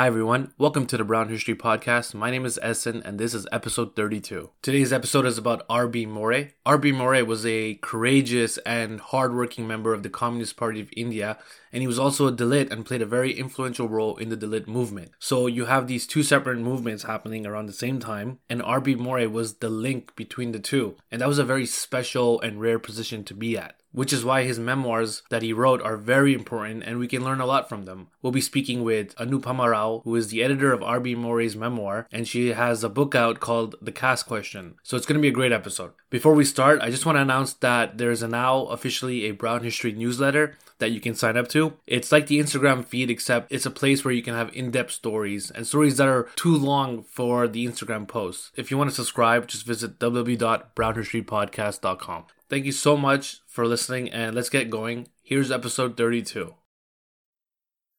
Hi, everyone. Welcome to the Brown History Podcast. My name is Essen, and this is episode 32. Today's episode is about R.B. More. R.B. More was a courageous and hardworking member of the Communist Party of India, and he was also a Dalit and played a very influential role in the Dalit movement. So you have these two separate movements happening around the same time, and R.B. More was the link between the two, and that was a very special and rare position to be at which is why his memoirs that he wrote are very important and we can learn a lot from them. We'll be speaking with Anupama Rao, who is the editor of R.B. More's memoir, and she has a book out called The Caste Question. So it's going to be a great episode. Before we start, I just want to announce that there's now officially a Brown History newsletter that you can sign up to. It's like the Instagram feed, except it's a place where you can have in depth stories and stories that are too long for the Instagram posts. If you want to subscribe, just visit www.brownhistorypodcast.com. Thank you so much for listening, and let's get going. Here's episode 32.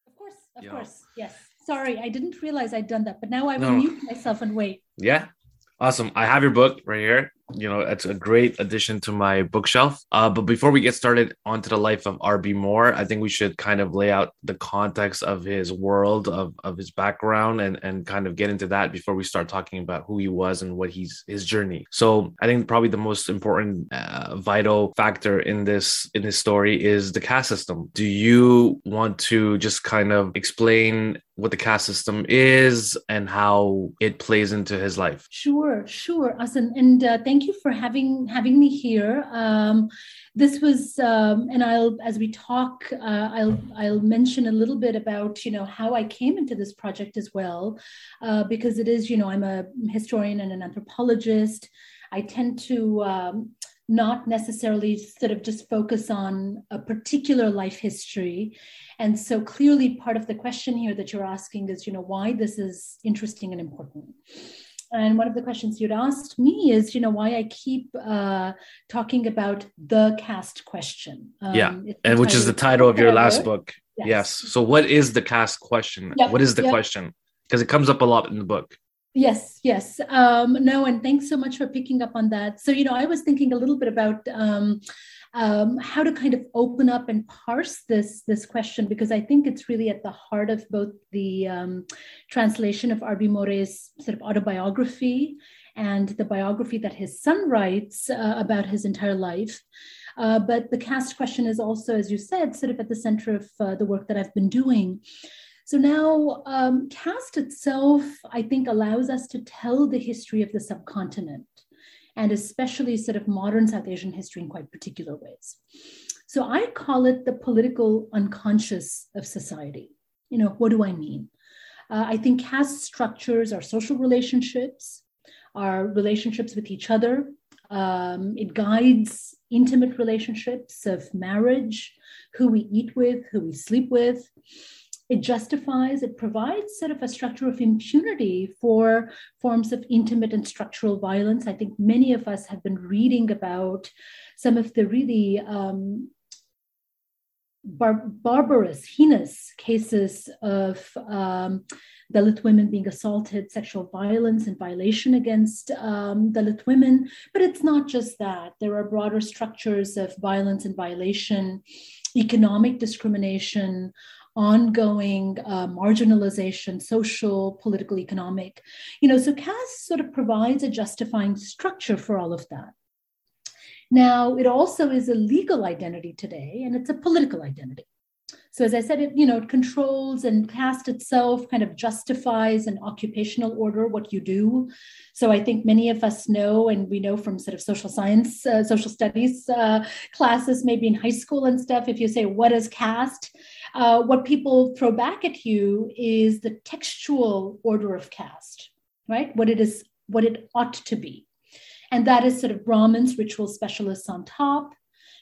Of course, of course, yes. Sorry, I didn't realize I'd done that, but now I will no. mute myself and wait. Yeah, awesome. I have your book right here you know it's a great addition to my bookshelf. Uh, but before we get started onto the life of rb More, i think we should kind of lay out the context of his world of, of his background and, and kind of get into that before we start talking about who he was and what he's his journey. So i think probably the most important uh, vital factor in this in this story is the caste system. Do you want to just kind of explain what the caste system is and how it plays into his life? Sure sure. Awesome. And uh, thank thank you for having having me here. Um, this was, um, and I'll as we talk, uh, I'll I'll mention a little bit about you know how I came into this project as well, uh, because it is you know I'm a historian and an anthropologist. I tend to um, not necessarily sort of just focus on a particular life history. And so clearly part of the question here that you're asking is, you know, why this is interesting and important. And one of the questions you'd asked me is, you know, why I keep uh, talking about the caste question. Um, yeah, and which is the title of your last book. Yes. yes. So, what is the caste question? Yep. What is the yep. question? Because it comes up a lot in the book. Yes, yes. Um, no, and thanks so much for picking up on that. So, you know, I was thinking a little bit about um, um, how to kind of open up and parse this this question because I think it's really at the heart of both the um, translation of R.B. More's sort of autobiography and the biography that his son writes uh, about his entire life. Uh, but the caste question is also, as you said, sort of at the center of uh, the work that I've been doing. So now, um, caste itself, I think, allows us to tell the history of the subcontinent and especially sort of modern South Asian history in quite particular ways. So I call it the political unconscious of society. You know, what do I mean? Uh, I think caste structures our social relationships, our relationships with each other. Um, it guides intimate relationships of marriage, who we eat with, who we sleep with it justifies, it provides sort of a structure of impunity for forms of intimate and structural violence. I think many of us have been reading about some of the really um, bar- barbarous, heinous cases of um, Dalit women being assaulted, sexual violence and violation against um, Dalit women. But it's not just that. There are broader structures of violence and violation, economic discrimination, ongoing uh, marginalization, social, political, economic. You know, so caste sort of provides a justifying structure for all of that. Now, it also is a legal identity today, and it's a political identity. So as I said, it you know it controls and caste itself kind of justifies an occupational order what you do. So I think many of us know, and we know from sort of social science, uh, social studies uh, classes, maybe in high school and stuff. If you say what is caste, uh, what people throw back at you is the textual order of caste, right? What it is, what it ought to be, and that is sort of Brahmins, ritual specialists on top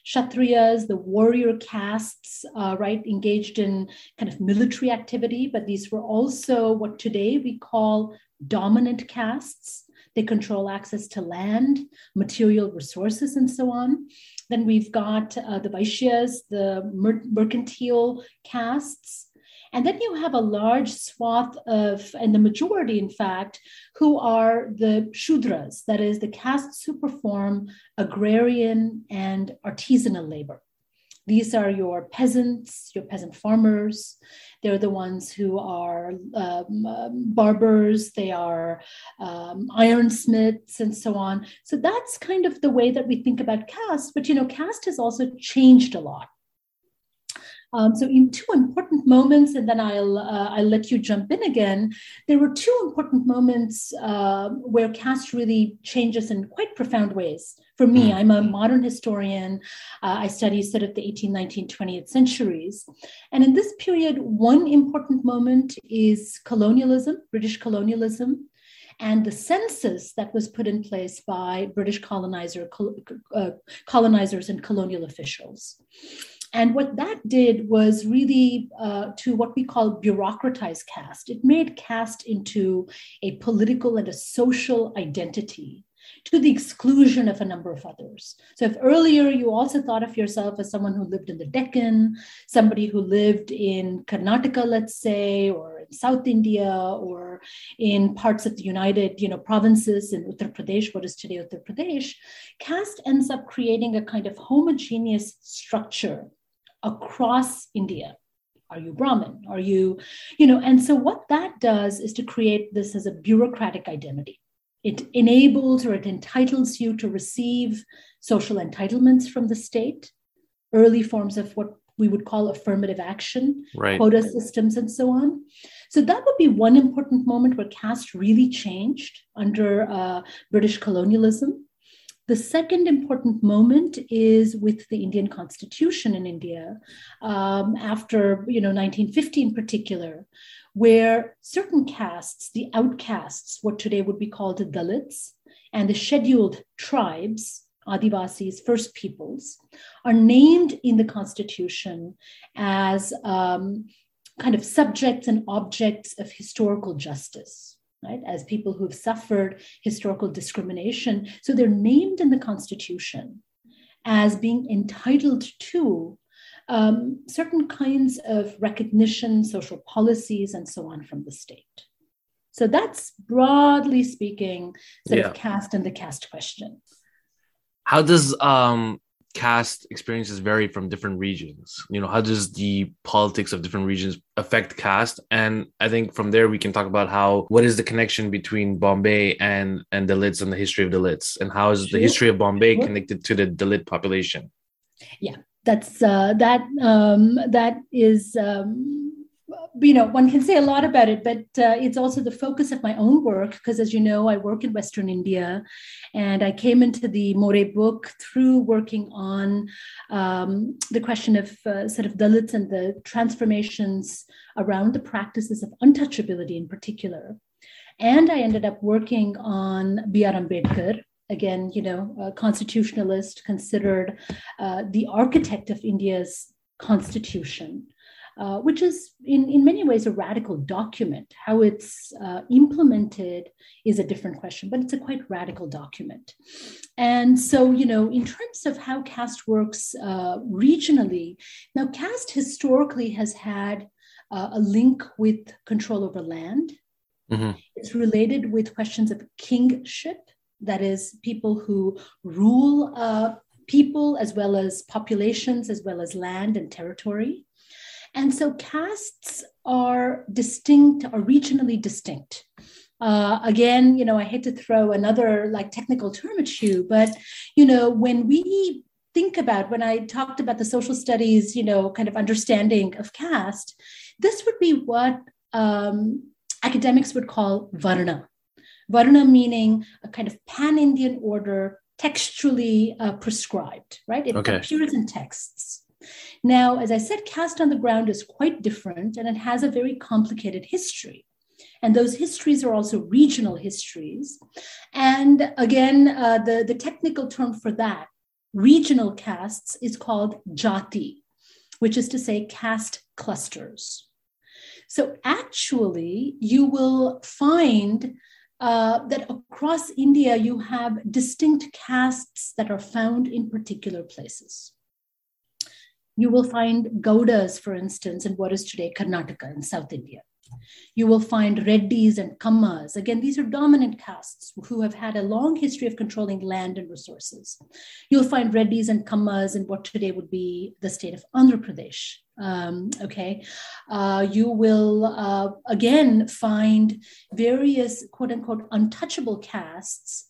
Kshatriyas, the warrior castes, uh, right, engaged in kind of military activity, but these were also what today we call dominant castes. They control access to land, material resources, and so on. Then we've got uh, the Vaishyas, the mer- mercantile castes, and then you have a large swath of, and the majority, in fact, who are the Shudras, that is, the castes who perform agrarian and artisanal labor. These are your peasants, your peasant farmers. They're the ones who are um, um, barbers, they are um, ironsmiths, and so on. So that's kind of the way that we think about caste. But you know, caste has also changed a lot. Um, so, in two important moments, and then I'll uh, I'll let you jump in again. There were two important moments uh, where caste really changes in quite profound ways. For me, hmm. I'm a modern historian. Uh, I study sort of the 18th, 19th, 20th centuries, and in this period, one important moment is colonialism, British colonialism and the census that was put in place by British colonizer, uh, colonizers and colonial officials. And what that did was really uh, to what we call bureaucratize caste. It made caste into a political and a social identity to the exclusion of a number of others. So, if earlier you also thought of yourself as someone who lived in the Deccan, somebody who lived in Karnataka, let's say, or in South India, or in parts of the United, you know, provinces in Uttar Pradesh, what is today Uttar Pradesh, caste ends up creating a kind of homogeneous structure across India. Are you Brahmin? Are you, you know, and so what that does is to create this as a bureaucratic identity. It enables or it entitles you to receive social entitlements from the state, early forms of what we would call affirmative action, right. quota systems, and so on. So that would be one important moment where caste really changed under uh, British colonialism. The second important moment is with the Indian Constitution in India um, after you know 1950 in particular, where certain castes, the outcasts, what today would be called the Dalits, and the scheduled tribes, Adivasis, First Peoples, are named in the Constitution as um, kind of subjects and objects of historical justice right, as people who've suffered historical discrimination. So they're named in the Constitution as being entitled to um, certain kinds of recognition, social policies, and so on from the state. So that's broadly speaking, sort yeah. of caste and the caste question. How does um, caste experiences vary from different regions. You know how does the politics of different regions affect caste and i think from there we can talk about how what is the connection between bombay and and dalits and the history of dalits and how is the history of bombay connected to the dalit population? Yeah that's uh, that um, that is um, you know, one can say a lot about it, but uh, it's also the focus of my own work because, as you know, I work in Western India, and I came into the More book through working on um, the question of uh, sort of Dalits and the transformations around the practices of untouchability in particular. And I ended up working on B.R. Ambedkar, again, you know, a constitutionalist considered uh, the architect of India's constitution uh, which is in, in many ways a radical document. How it's uh, implemented is a different question, but it's a quite radical document. And so, you know, in terms of how caste works uh, regionally, now caste historically has had uh, a link with control over land. Mm-hmm. It's related with questions of kingship, that is, people who rule uh, people as well as populations, as well as land and territory. And so castes are distinct or regionally distinct. Uh, again, you know, I hate to throw another like technical term at you, but you know, when we think about when I talked about the social studies, you know, kind of understanding of caste, this would be what um, academics would call varna. Varna meaning a kind of pan-Indian order textually uh, prescribed, right? It okay. appears in texts. Now, as I said, caste on the ground is quite different and it has a very complicated history. And those histories are also regional histories. And again, uh, the, the technical term for that, regional castes, is called jati, which is to say caste clusters. So actually, you will find uh, that across India, you have distinct castes that are found in particular places. You will find Gaudas, for instance, in what is today Karnataka in South India. You will find Reddis and Kammas. Again, these are dominant castes who have had a long history of controlling land and resources. You'll find Reddis and Kammas in what today would be the state of Andhra Pradesh. Um, okay. Uh, you will uh, again find various quote unquote untouchable castes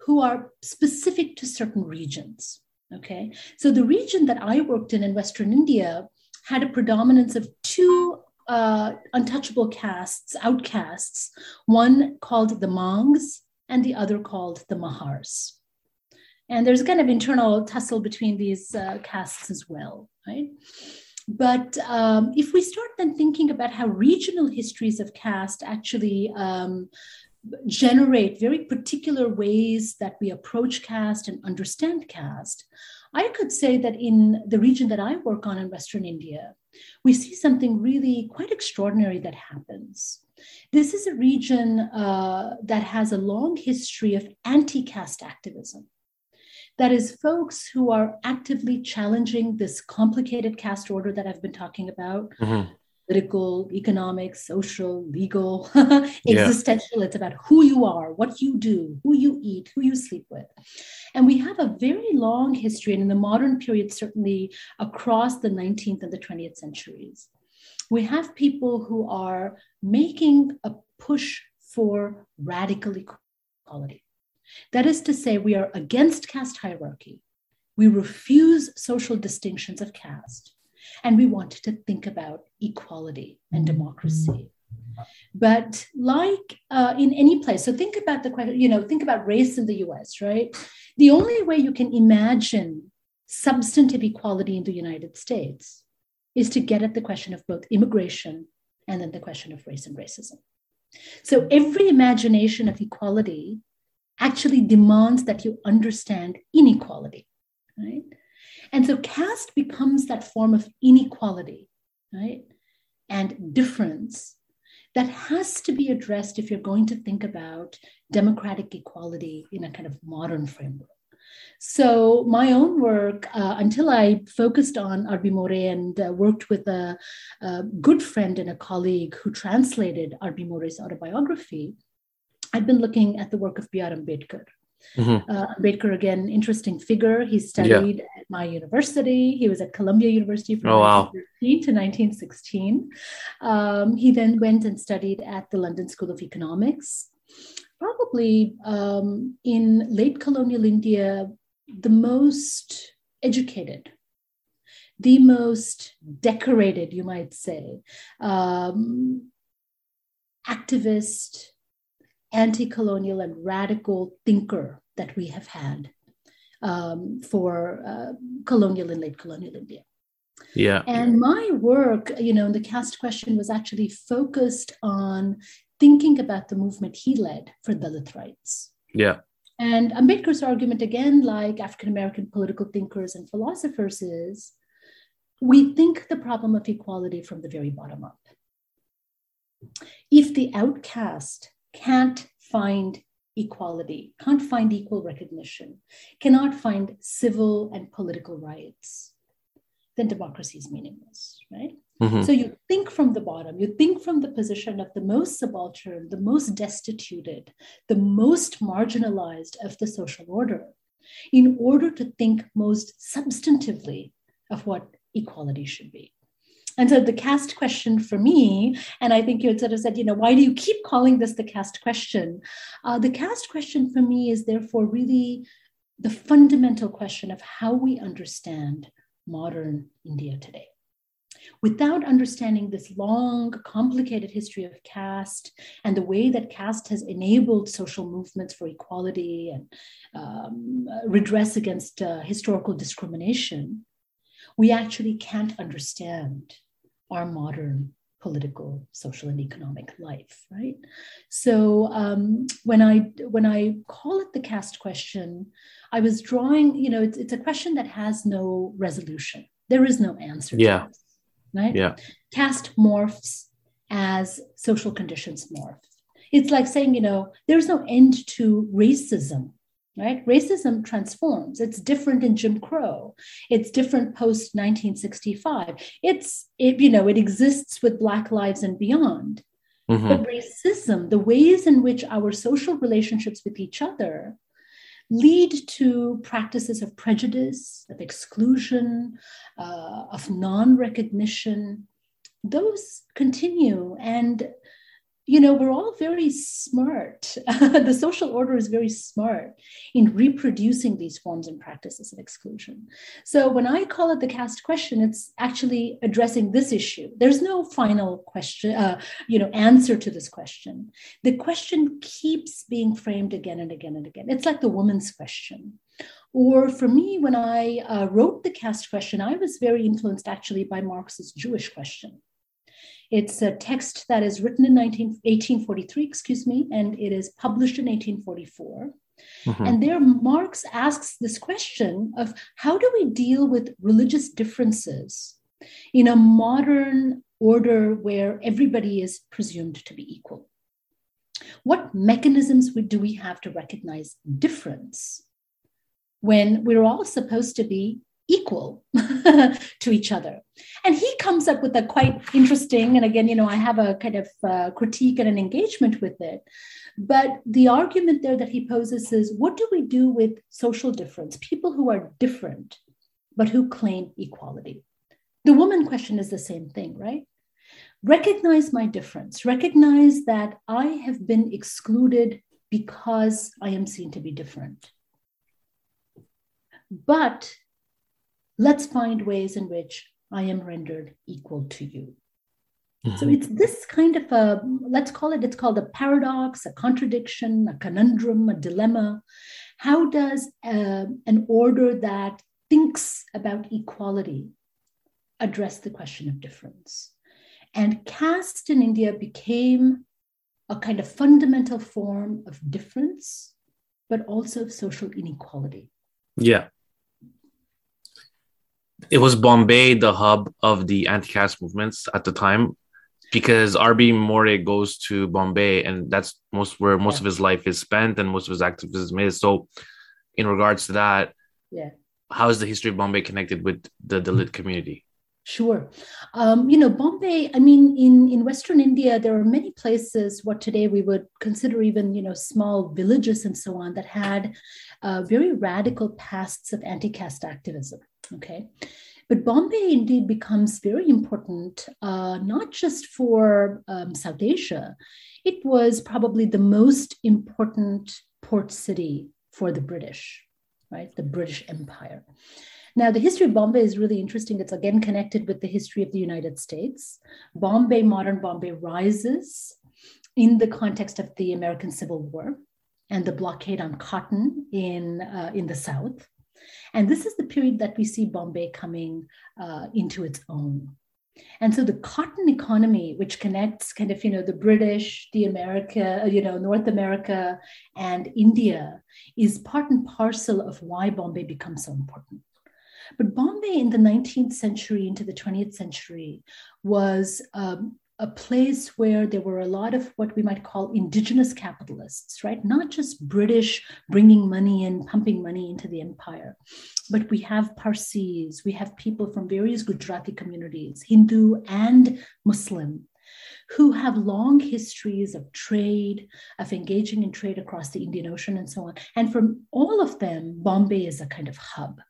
who are specific to certain regions. Okay. So the region that I worked in in Western India had a predominance of two uh, untouchable castes, outcasts, one called the Mangs and the other called the Mahars. And there's kind of internal tussle between these uh, castes as well, right? But um, if we start then thinking about how regional histories of caste actually um, generate very particular ways that we approach caste and understand caste, I could say that in the region that I work on in Western India, we see something really quite extraordinary that happens. This is a region uh, that has a long history of anti caste activism. That is, folks who are actively challenging this complicated caste order that I've been talking about, mm-hmm political, economic, social, legal, existential. Yeah. It's about who you are, what you do, who you eat, who you sleep with. And we have a very long history, and in the modern period, certainly across the 19th and the 20th centuries, we have people who are making a push for radical equality. That is to say, we are against caste hierarchy. We refuse social distinctions of caste and we want to think about equality and democracy. But like uh, in any place, so think about the question, you know, think about race in the US, right? The only way you can imagine substantive equality in the United States is to get at the question of both immigration and then the question of race and racism. So every imagination of equality actually demands that you understand inequality, right? And so caste becomes that form of inequality, right? And difference that has to be addressed if you're going to think about democratic equality in a kind of modern framework. So, my own work, uh, until I focused on R.B. More and uh, worked with a, a, good friend and a colleague who translated R.B. More's autobiography, I've been looking at the work of B.R. Ambedkar. Mm-hmm. Uh, Ambedkar, again, interesting figure. He studied yeah. My university. He was at Columbia University from oh, wow. 1913 to 1916. Um, he then went and studied at the London School of Economics. Probably um, in late colonial India, the most educated, the most decorated, you might say, um, activist, anti colonial and radical thinker that we have had um, for uh, colonial and late colonial India. Yeah. And my work, you know, the caste question was actually focused on thinking about the movement he led for Dalit rights. Yeah. And Ambedkar's argument, again, like African American political thinkers and philosophers, is we think the problem of equality from the very bottom up. If the outcast can't find equality, can't find equal recognition, cannot find civil and political rights, then democracy is meaningless, right? Mm-hmm. So you think from the bottom, you think from the position of the most subaltern, the most destituted, the most marginalized of the social order, in order to think most substantively of what equality should be. And so the caste question for me, and I think you had sort of said, you know, why do you keep calling this the caste question? Uh, the caste question for me is therefore really the fundamental question of how we understand modern India today. Without understanding this long, complicated history of caste and the way that caste has enabled social movements for equality and um, redress against uh, historical discrimination, we actually can't understand our modern political, social, and economic life, right? So um, when I when I call it the caste question, I was drawing, you know, it's, it's a question that has no resolution. There is no answer. Yeah. This, right. Yeah. Caste morphs as social conditions morph. It's like saying, you know, there's no end to racism right? Racism transforms. It's different in Jim Crow. It's different post 1965. It's it, you know, it exists with Black Lives and beyond. Mm-hmm. But racism, the ways in which our social relationships with each other lead to practices of prejudice, of exclusion, uh, of non recognition, those continue. And you know, we're all very smart. the social order is very smart in reproducing these forms and practices of exclusion. So when I call it the caste question, it's actually addressing this issue. There's no final question, uh, you know, answer to this question. The question keeps being framed again and again and again. It's like the woman's question. Or for me, when I uh, wrote the caste question, I was very influenced actually by Marx's Jewish question it's a text that is written in 19, 1843, excuse me, and it is published in 1844. Mm-hmm. And there, Marx asks this question of how do we deal with religious differences in a modern order where everybody is presumed to be equal? What mechanisms do we have to recognize difference when we're all supposed to be equal to each other. And he comes up with a quite interesting, and again, you know, I have a kind of uh, critique and an engagement with it. But the argument there that he poses is what do we do with social difference, people who are different, but who claim equality? The woman question is the same thing, right? Recognize my difference, recognize that I have been excluded because I am seen to be different. But let's find ways in which I am rendered equal to you. Mm-hmm. So it's this kind of a, let's call it, it's called a paradox, a contradiction, a conundrum, a dilemma. How does uh, an order that thinks about equality address the question of difference? And caste in India became a kind of fundamental form of difference, but also of social inequality. Yeah it was Bombay the hub of the anti-caste movements at the time because RB More goes to Bombay and that's most where most yeah. of his life is spent and most of his activism is. So in regards to that, yeah. How is the history of Bombay connected with the Dalit community? Sure. Um, you know, Bombay, I mean, in, in Western India, there are many places, what today we would consider even, you know, small villages and so on, that had uh, very radical pasts of anti caste activism. Okay. But Bombay indeed becomes very important, uh, not just for um, South Asia, it was probably the most important port city for the British, right? The British Empire. Now, the history of Bombay is really interesting. It's again connected with the history of the United States. Bombay, modern Bombay, rises in the context of the American Civil War and the blockade on cotton in, uh, in the South. And this is the period that we see Bombay coming uh, into its own. And so the cotton economy, which connects kind of, you know, the British, the America, uh, you know, North America and India, is part and parcel of why Bombay becomes so important. But Bombay in the 19th century into the 20th century was um, a place where there were a lot of what we might call indigenous capitalists, right? Not just British bringing money in, pumping money into the empire, but we have Parsis, we have people from various Gujarati communities, Hindu and Muslim, who have long histories of trade, of engaging in trade across the Indian Ocean and so on. And from all of them, Bombay is a kind of hub.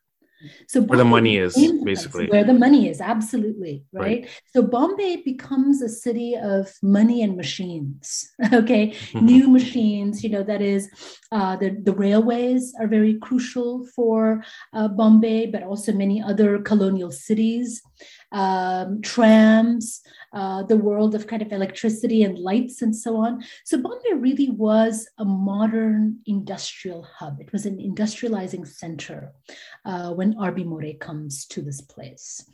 So where the money is basically where the money is absolutely right? right? So Bombay becomes a city of money and machines. okay, mm-hmm. new machines. You know that is uh, the the railways are very crucial for uh, Bombay, but also many other colonial cities. Um, trams, uh, the world of kind of electricity and lights and so on. So Bombay really was a modern industrial hub. It was an industrializing center uh, when R.B. More comes to this place.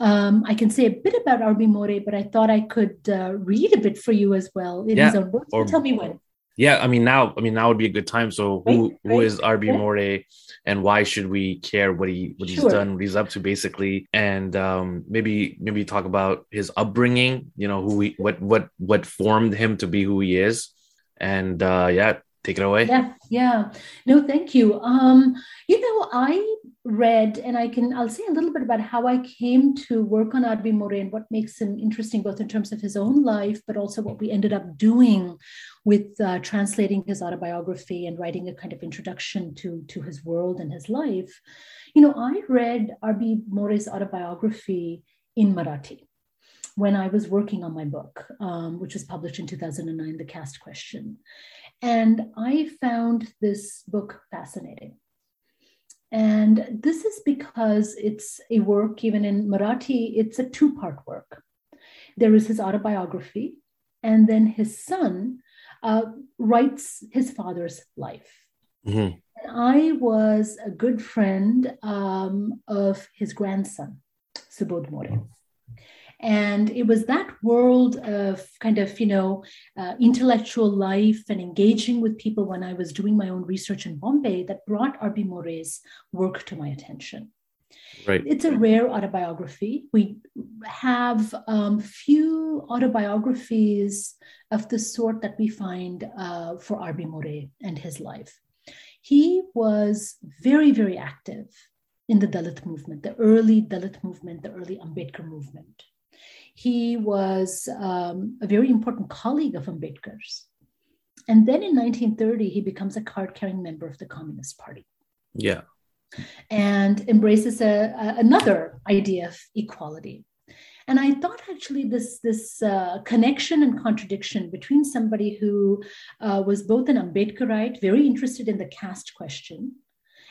Um, I can say a bit about R.B. More, but I thought I could uh, read a bit for you as well in yeah, his own words. Or, tell me when yeah, I mean now, I mean now would be a good time. So who right, who right. is RB More, and why should we care what he what he's done, what he's up to, basically, and um, maybe maybe talk about his upbringing. You know, who he what what what formed him to be who he is, and uh, yeah, take it away. Yeah, yeah. No, thank you. Um, you know, I read, and I can I'll say a little bit about how I came to work on R.B. More and what makes him interesting, both in terms of his own life, but also what we ended up doing with uh, translating his autobiography and writing a kind of introduction to to his world and his life. You know, I read R.B. More's autobiography in Marathi when I was working on my book, um, which was published in 2009, The Caste Question. And I found this book fascinating. And this is because it's a work, even in Marathi, it's a two part work. There is his autobiography, and then his son uh, writes his father's life. Mm-hmm. I was a good friend um, of his grandson, Subodh More. And it was that world of kind of, you know, uh, intellectual life and engaging with people when I was doing my own research in Bombay that brought R.B. More's work to my attention. Right. It's a rare autobiography. We have um, few autobiographies of the sort that we find uh, for R.B. More and his life. He was very, very active in the Dalit movement, the early Dalit movement, the early Ambedkar movement. He was um, a very important colleague of Ambedkar's. And then in 1930, he becomes a card carrying member of the Communist Party. Yeah. And embraces a, a, another idea of equality. And I thought actually this, this uh, connection and contradiction between somebody who uh, was both an Ambedkarite, very interested in the caste question,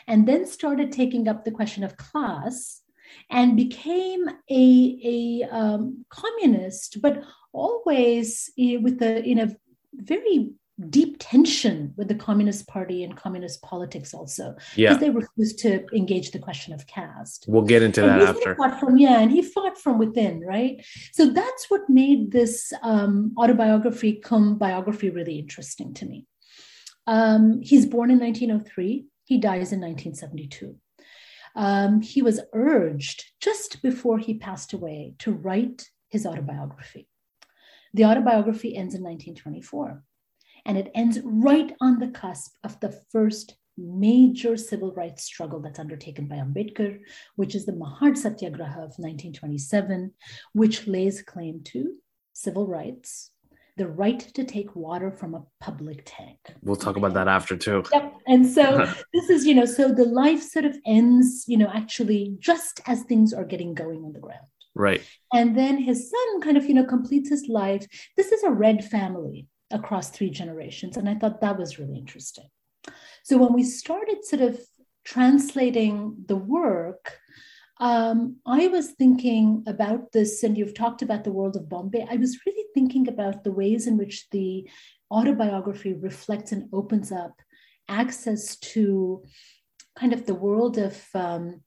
and then started taking up the question of class and became a, a um, communist, but always with a, in a very deep tension with the Communist Party and communist politics also. Yeah. Because they refused to engage the question of caste. We'll get into and that after. Fought from, yeah, and he fought from within, right? So that's what made this um, autobiography come biography really interesting to me. Um, he's born in 1903. He dies in 1972 um, he was urged just before he passed away to write his autobiography. The autobiography ends in 1924, and it ends right on the cusp of the first major civil rights struggle that's undertaken by Ambedkar, which is the Mahad Satyagraha of 1927, which lays claim to civil rights, the right to take water from a public tank. We'll talk about that after too. Yep. And so this is, you know, so the life sort of ends, you know, actually just as things are getting going on the ground. Right. And then his son kind of, you know, completes his life. This is a red family across three generations. And I thought that was really interesting. So when we started sort of translating the work, um, I was thinking about this, and you've talked about the world of Bombay. I was really thinking about the ways in which the autobiography reflects and opens up access to kind of the world of um,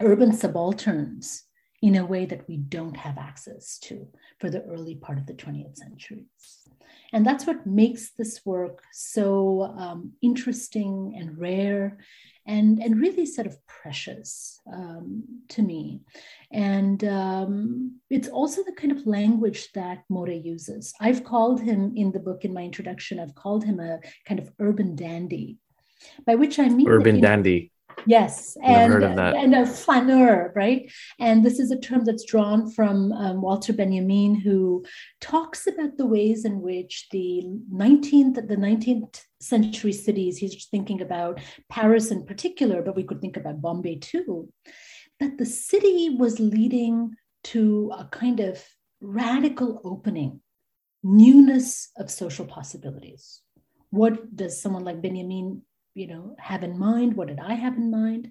urban subalterns in a way that we don't have access to for the early part of the 20th century. And that's what makes this work so um, interesting and rare and, and really sort of precious um, to me. And um, it's also the kind of language that More uses. I've called him in the book, in my introduction, I've called him a kind of urban dandy, by which I mean urban that, dandy. Yes, and, and a flaneur, right? And this is a term that's drawn from um, Walter Benjamin, who talks about the ways in which the 19th, the 19th century cities, he's thinking about Paris in particular, but we could think about Bombay too, that the city was leading to a kind of radical opening, newness of social possibilities. What does someone like Benjamin you know have in mind? What did i have in mind?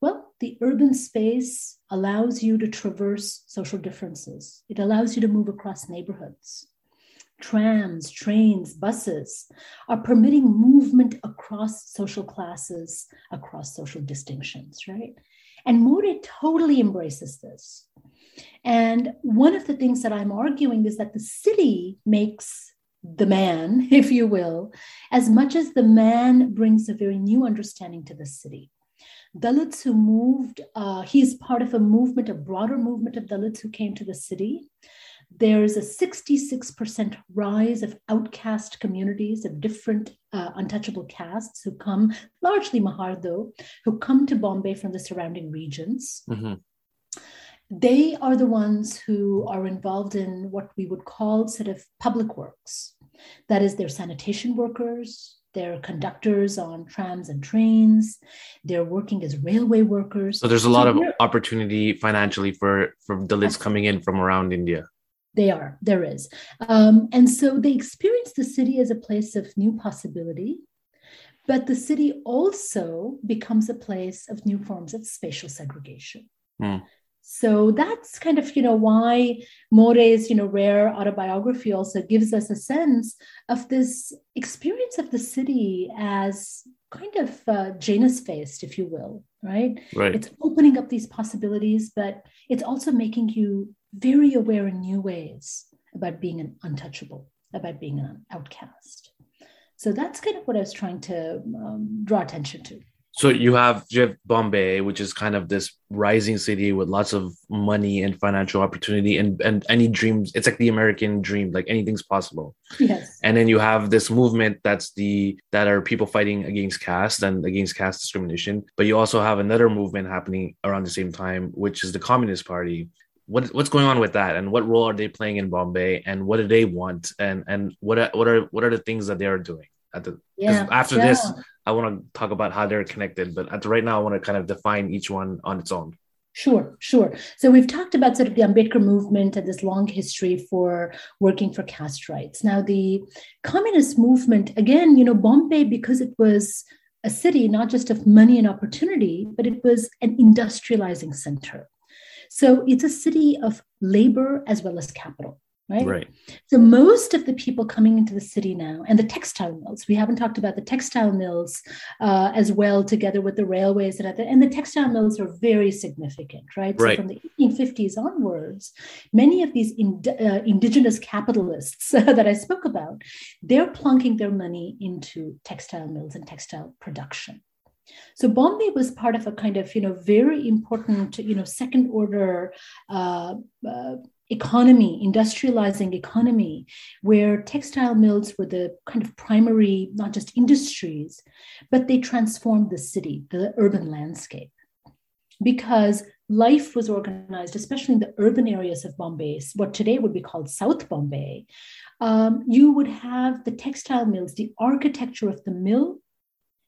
Well the urban space allows you to traverse social differences. It allows you to move across neighborhoods. Trams trains buses are permitting movement across social classes across social distinctions right? And More totally embraces this. And one of the things that i'm arguing is that the city makes the man, if you will, as much as the man brings a very new understanding to the city. Dalits who moved, uh, he's part of a movement, a broader movement of Dalits who came to the city there's a 66% rise of outcast communities of different uh, untouchable castes who come, largely Mahar though, who come to Bombay from the surrounding regions. Mm-hmm. They are the ones who are involved in what we would call sort of public works. That is, they're sanitation workers, they're conductors on trams and trains. They're working as railway workers. So there's a lot so of opportunity financially for for the Dalits coming in from around India. They are. There is, um, and so they experience the city as a place of new possibility. But the city also becomes a place of new forms of spatial segregation. Mm. So that's kind of, you know, why More's, you know, rare autobiography also gives us a sense of this experience of the city as kind of uh, Janus-faced, if you will, right? Right. It's opening up these possibilities, but it's also making you very aware in new ways about being an untouchable, about being an outcast. So that's kind of what I was trying to um, draw attention to so you have you have Bombay, which is kind of this rising city with lots of money and financial opportunity and and any dreams. It's like the American dream, like anything's possible. Yes. And then you have this movement that's the that are people fighting against caste and against caste discrimination. But you also have another movement happening around the same time, which is the Communist Party. What, what's going on with that, and what role are they playing in Bombay, and what do they want, and and what are, what are what are the things that they are doing? At the yeah, after yeah. this i want to talk about how they're connected but at the, right now i want to kind of define each one on its own Sure, sure. So we've talked about sort of the Ambedkar movement and this long history for working for caste rights. Now, the communist movement, again, you know, Bombay, because it was a city not just of money and opportunity, but it was an industrializing center. So it's a city of labor as well as capital right? Right. So most of the people coming into the city now, and the textile mills, we haven't talked about the textile mills uh, as well, together with the railways and other, and the textile mills are very significant, right? right. So from the 1850s onwards, many of these uh, indigenous capitalists that I spoke about, they're plunking their money into textile mills and textile production. So Bombay was part of a kind of, you know, very important, you know, second order uh, uh, economy, industrializing economy, where textile mills were the kind of primary, not just industries, but they transformed the city, the urban landscape. Because life was organized, especially in the urban areas of Bombay, what today would be called South Bombay, um, you would have the textile mills, the architecture of the mill,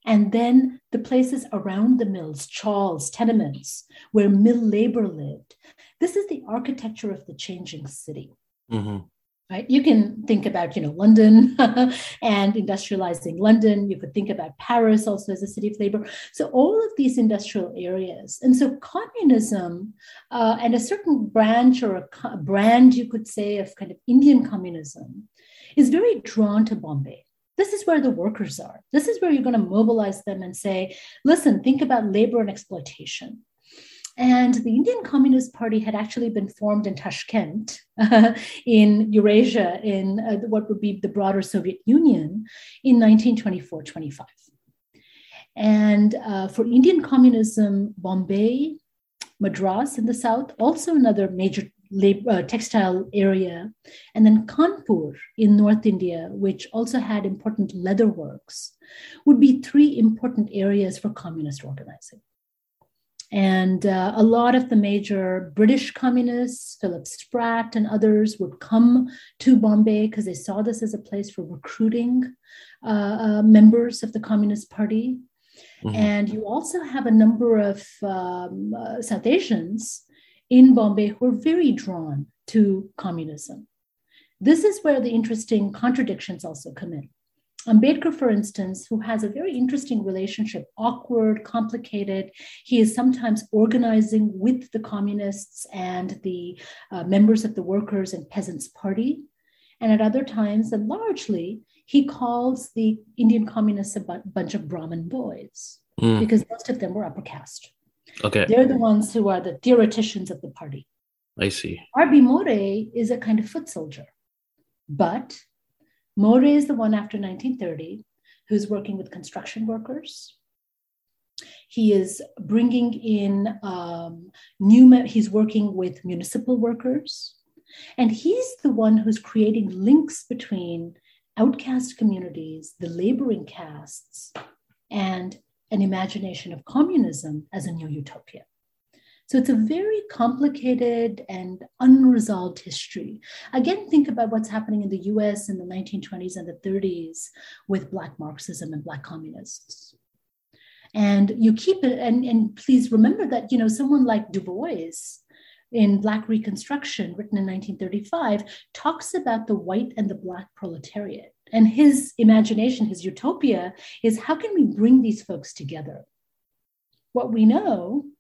and then the places around the mills, chawls, tenements, where mill labor lived. This is the architecture of the changing city. Mm-hmm. Right? You can think about, you know, London and industrializing London. You could think about Paris also as a city of labor. So all of these industrial areas, and so communism uh, and a certain branch or a co- brand, you could say, of kind of Indian communism, is very drawn to Bombay. This is where the workers are. This is where you're going to mobilize them and say, listen, think about labor and exploitation. And the Indian Communist Party had actually been formed in Tashkent, uh, in Eurasia, in uh, what would be the broader Soviet Union, in 1924 25. And uh, for Indian communism, Bombay, Madras in the south, also another major labor, uh, textile area, and then Kanpur in North India, which also had important leather works, would be three important areas for communist organizing. And uh, a lot of the major British communists, Philip Spratt and others, would come to Bombay because they saw this as a place for recruiting uh, uh, members of the Communist Party. Mm-hmm. And you also have a number of um, uh, South Asians in Bombay who are very drawn to communism. This is where the interesting contradictions also come in. Ambedkar, for instance, who has a very interesting relationship, awkward, complicated. He is sometimes organizing with the communists and the uh, members of the Workers' and Peasants' Party. And at other times, and largely, he calls the Indian communists a bu- bunch of Brahmin boys mm. because most of them were upper caste. Okay. They're the ones who are the theoreticians of the party. I see. R.B. More is a kind of foot soldier, but More is the one after 1930 who's working with construction workers. He is bringing in um, new, he's working with municipal workers. And he's the one who's creating links between outcast communities, the laboring castes, and an imagination of communism as a new utopia. So it's a very complicated and unresolved history. Again, think about what's happening in the US in the 1920s and the 30s with Black Marxism and Black communists. And you keep it, and, and please remember that, you know, someone like Du Bois in Black Reconstruction, written in 1935, talks about the white and the Black proletariat. And his imagination, his utopia, is how can we bring these folks together? What we know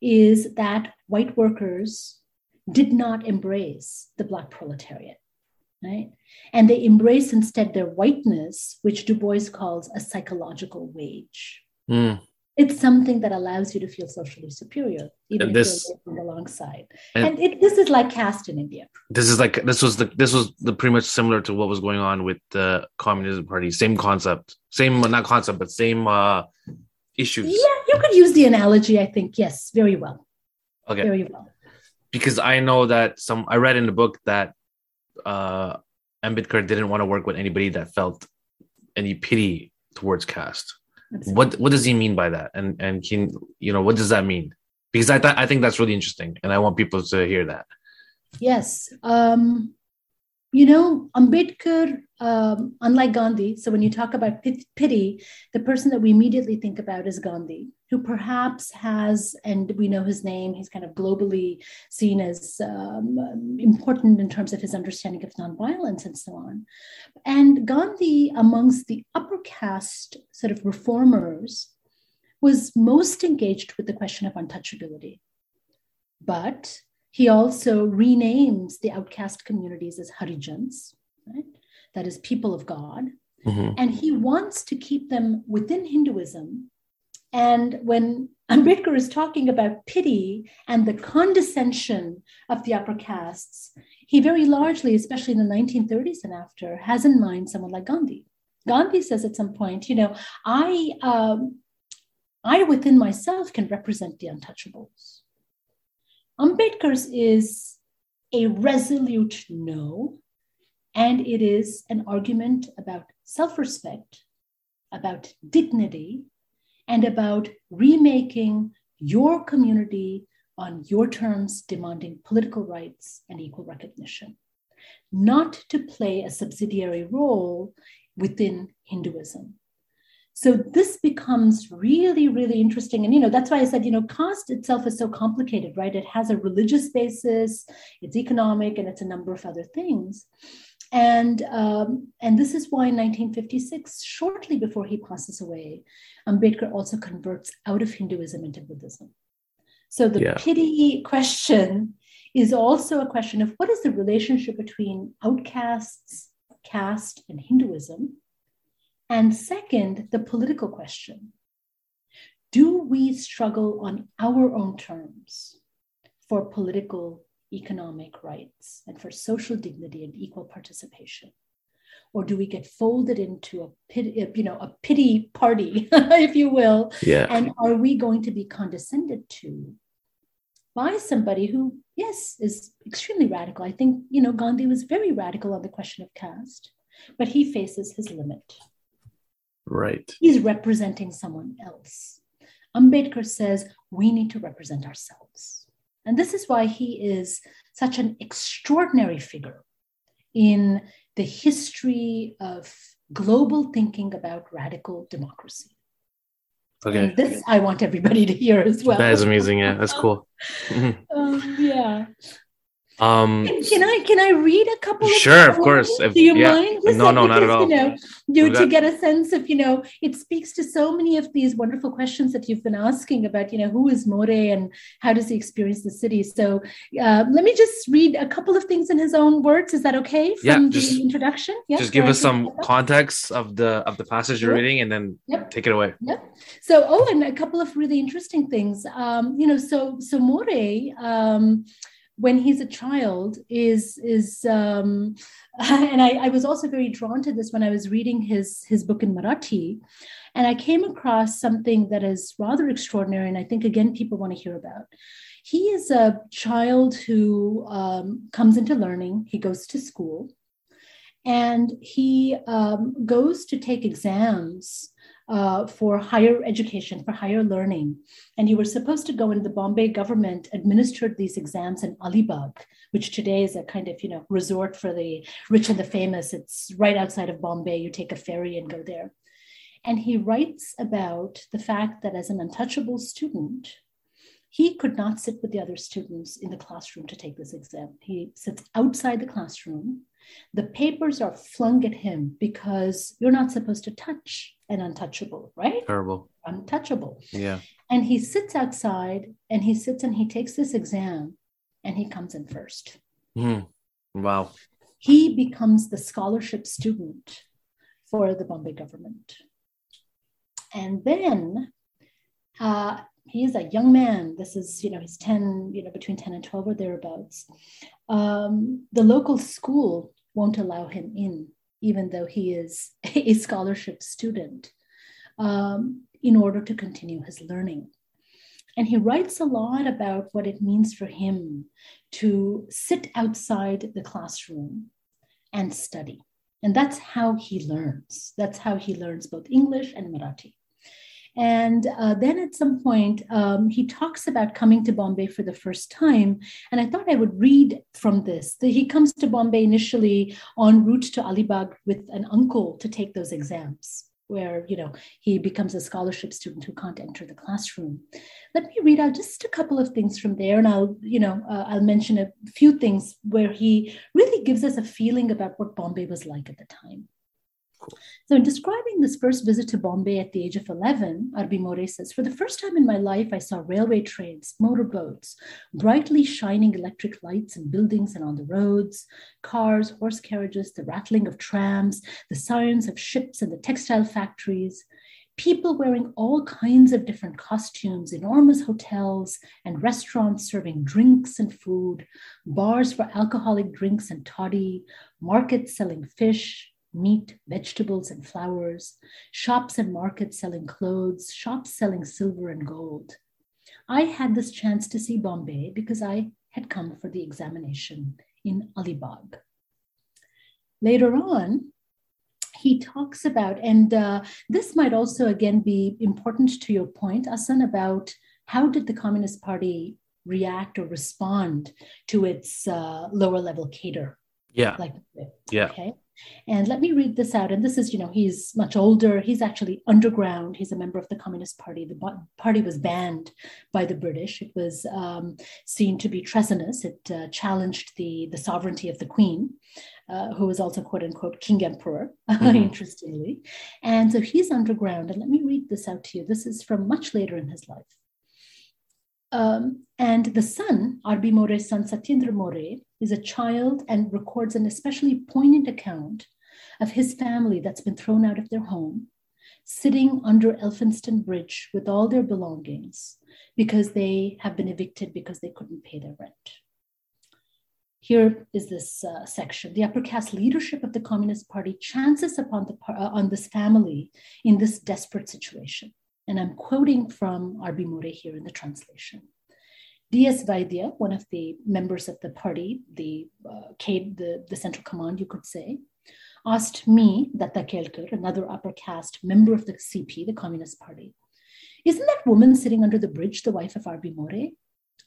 is that white workers did not embrace the Black proletariat, right? And they embrace instead their whiteness, which Du Bois calls a psychological wage. Mm. It's something that allows you to feel socially superior, even and this, if you're alongside. And, and it, this is like caste in India. This is like this was the this was the pretty much similar to what was going on with the Communism Party. Same concept, same not concept, but same uh, issues. Yeah, you could use the analogy, I think. Yes, very well. Okay. Very well. Because I know that some, I read in the book that uh, Ambedkar didn't want to work with anybody that felt any pity towards caste. What what does he mean by that? And and can you know what does that mean? Because I th- I think that's really interesting, and I want people to hear that. Yes, um, you know, Ambedkar, um, unlike Gandhi, so when you talk about pity, the person that we immediately think about is Gandhi, who perhaps has, and we know his name, he's kind of globally seen as um, important in terms of his understanding of nonviolence and so on. And Gandhi, amongst the upper caste sort of reformers, was most engaged with the question of untouchability. But he also renames the outcast communities as Harijans, right? that is, people of God. Mm-hmm. And he wants to keep them within Hinduism. And when Ambedkar is talking about pity and the condescension of the upper castes, he very largely, especially in the 1930s and after, has in mind someone like Gandhi. Gandhi says at some point, you know, I, um, I within myself can represent the untouchables. Ambedkar's is a resolute no, and it is an argument about self respect, about dignity, and about remaking your community on your terms, demanding political rights and equal recognition, not to play a subsidiary role within Hinduism. So this becomes really, really interesting. And, you know, that's why I said, you know, caste itself is so complicated, right? It has a religious basis, it's economic, and it's a number of other things. And, um, and this is why in 1956, shortly before he passes away, Ambedkar also converts out of Hinduism into Buddhism. So the yeah. pity question is also a question of what is the relationship between outcasts, caste, and Hinduism? And second, the political question Do we struggle on our own terms for political, economic rights and for social dignity and equal participation? Or do we get folded into a pity, you know, a pity party, if you will? Yeah. And are we going to be condescended to by somebody who, yes, is extremely radical? I think, you know, Gandhi was very radical on the question of caste, but he faces his limit. Right. He's representing someone else. Ambedkar says we need to represent ourselves. And this is why he is such an extraordinary figure in the history of global thinking about radical democracy. Okay. And this I want everybody to hear as well. That is amazing. Yeah, that's cool. um, yeah. Um, can, can, I can I read a couple? Of sure, of course. If, Do you yeah. mind? Listen, no, no, because, not at all. You know, you to get a sense of you know, it speaks to so many of these wonderful questions that you've been asking about. You know, who is More and how does he experience the city? So uh, let me just read a couple of things in his own words. Is that okay? From yeah, just, the introduction. Yeah, just give us some context of the of the passage you're reading, and then yep. take it away. Yep. So, oh, and a couple of really interesting things. Um, you know, so so More. Um, when he's a child is is um, and I, I, was also very drawn to this when I was reading his his book in Marathi, and I came across something that is rather extraordinary, and I think again people want to hear about. he is a child who um, comes into learning, he goes to school, and he um, goes to take exams uh, for higher education, for higher learning. And you were supposed to go, and the Bombay government administered these exams in Alibag, which today is a kind of you know resort for the rich and the famous. It's right outside of Bombay. You take a ferry and go there. And he writes about the fact that as an untouchable student, he could not sit with the other students in the classroom to take this exam. He sits outside the classroom. The papers are flung at him because you're not supposed to touch an untouchable, right? Terrible. Untouchable. Yeah. And he sits outside and he sits and he takes this exam and he comes in first. Mm. Wow. He becomes the scholarship student for the Bombay government. And then uh, he's a young man. This is, you know, he's 10, you know, between 10 and 12 or thereabouts. Um, the local school won't allow him in, even though he is a scholarship student, um, in order to continue his learning. And he writes a lot about what it means for him to sit outside the classroom and study. And that's how he learns. That's how he learns both English and Marathi. And uh, then at some point, um, he talks about coming to Bombay for the first time. And I thought I would read from this. That he comes to Bombay initially en route to Alibag with an uncle to take those exams where you know he becomes a scholarship student who can't enter the classroom let me read out just a couple of things from there and i'll you know uh, i'll mention a few things where he really gives us a feeling about what bombay was like at the time So, in describing this first visit to Bombay at the age of 11, R.B. More says, For the first time in my life, I saw railway trains, motorboats, brightly shining electric lights in buildings and on the roads, cars, horse carriages, the rattling of trams, the sirens of ships and the textile factories, people wearing all kinds of different costumes, enormous hotels and restaurants serving drinks and food, bars for alcoholic drinks and toddy, markets selling fish, meat, vegetables, and flowers, shops and markets selling clothes, shops selling silver and gold. I had this chance to see Bombay because I had come for the examination in Alibag. Later on, he talks about, and uh, this might also again be important to your point, Asan, about how did the Communist Party react or respond to its uh, lower level cadre? Yeah. Like, yeah. Okay. And let me read this out. And this is, you know, he's much older. He's actually underground. He's a member of the Communist Party. The party was banned by the British. It was um, seen to be treasonous. It uh, challenged the, the sovereignty of the Queen, uh, who was also, quote unquote, King Emperor, mm-hmm. interestingly. And so he's underground. And let me read this out to you. This is from much later in his life. Um, and the son, R.B. More's son, Satyendra More, is a child and records an especially poignant account of his family that's been thrown out of their home, sitting under Elphinstone Bridge with all their belongings because they have been evicted because they couldn't pay their rent. Here is this uh, section. The upper caste leadership of the Communist Party chances upon, the, uh, on this family in this desperate situation. And I'm quoting from R.B. More here in the translation. D.S. Vaidya, one of the members of the party, the, uh, the, the central command, you could say, asked me, Datta Kelkar, another upper caste member of the CP, the Communist Party, isn't that woman sitting under the bridge the wife of R.B. More?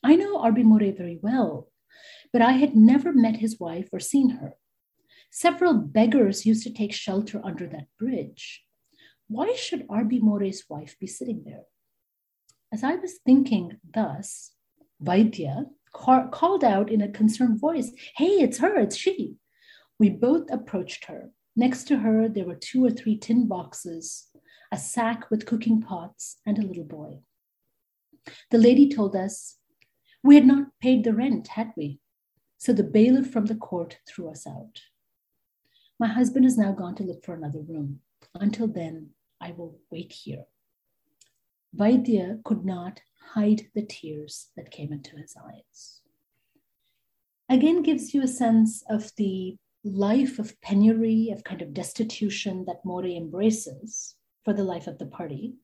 I know R.B. More very well, but I had never met his wife or seen her. Several beggars used to take shelter under that bridge. Why should R.B. More's wife be sitting there? As I was thinking thus, Vaidya ca- called out in a concerned voice, Hey, it's her, it's she. We both approached her. Next to her, there were two or three tin boxes, a sack with cooking pots, and a little boy. The lady told us, We had not paid the rent, had we? So the bailiff from the court threw us out. My husband has now gone to look for another room. Until then, I will wait here. Vaidya could not hide the tears that came into his eyes. Again, gives you a sense of the life of penury, of kind of destitution that More embraces for the life of the party.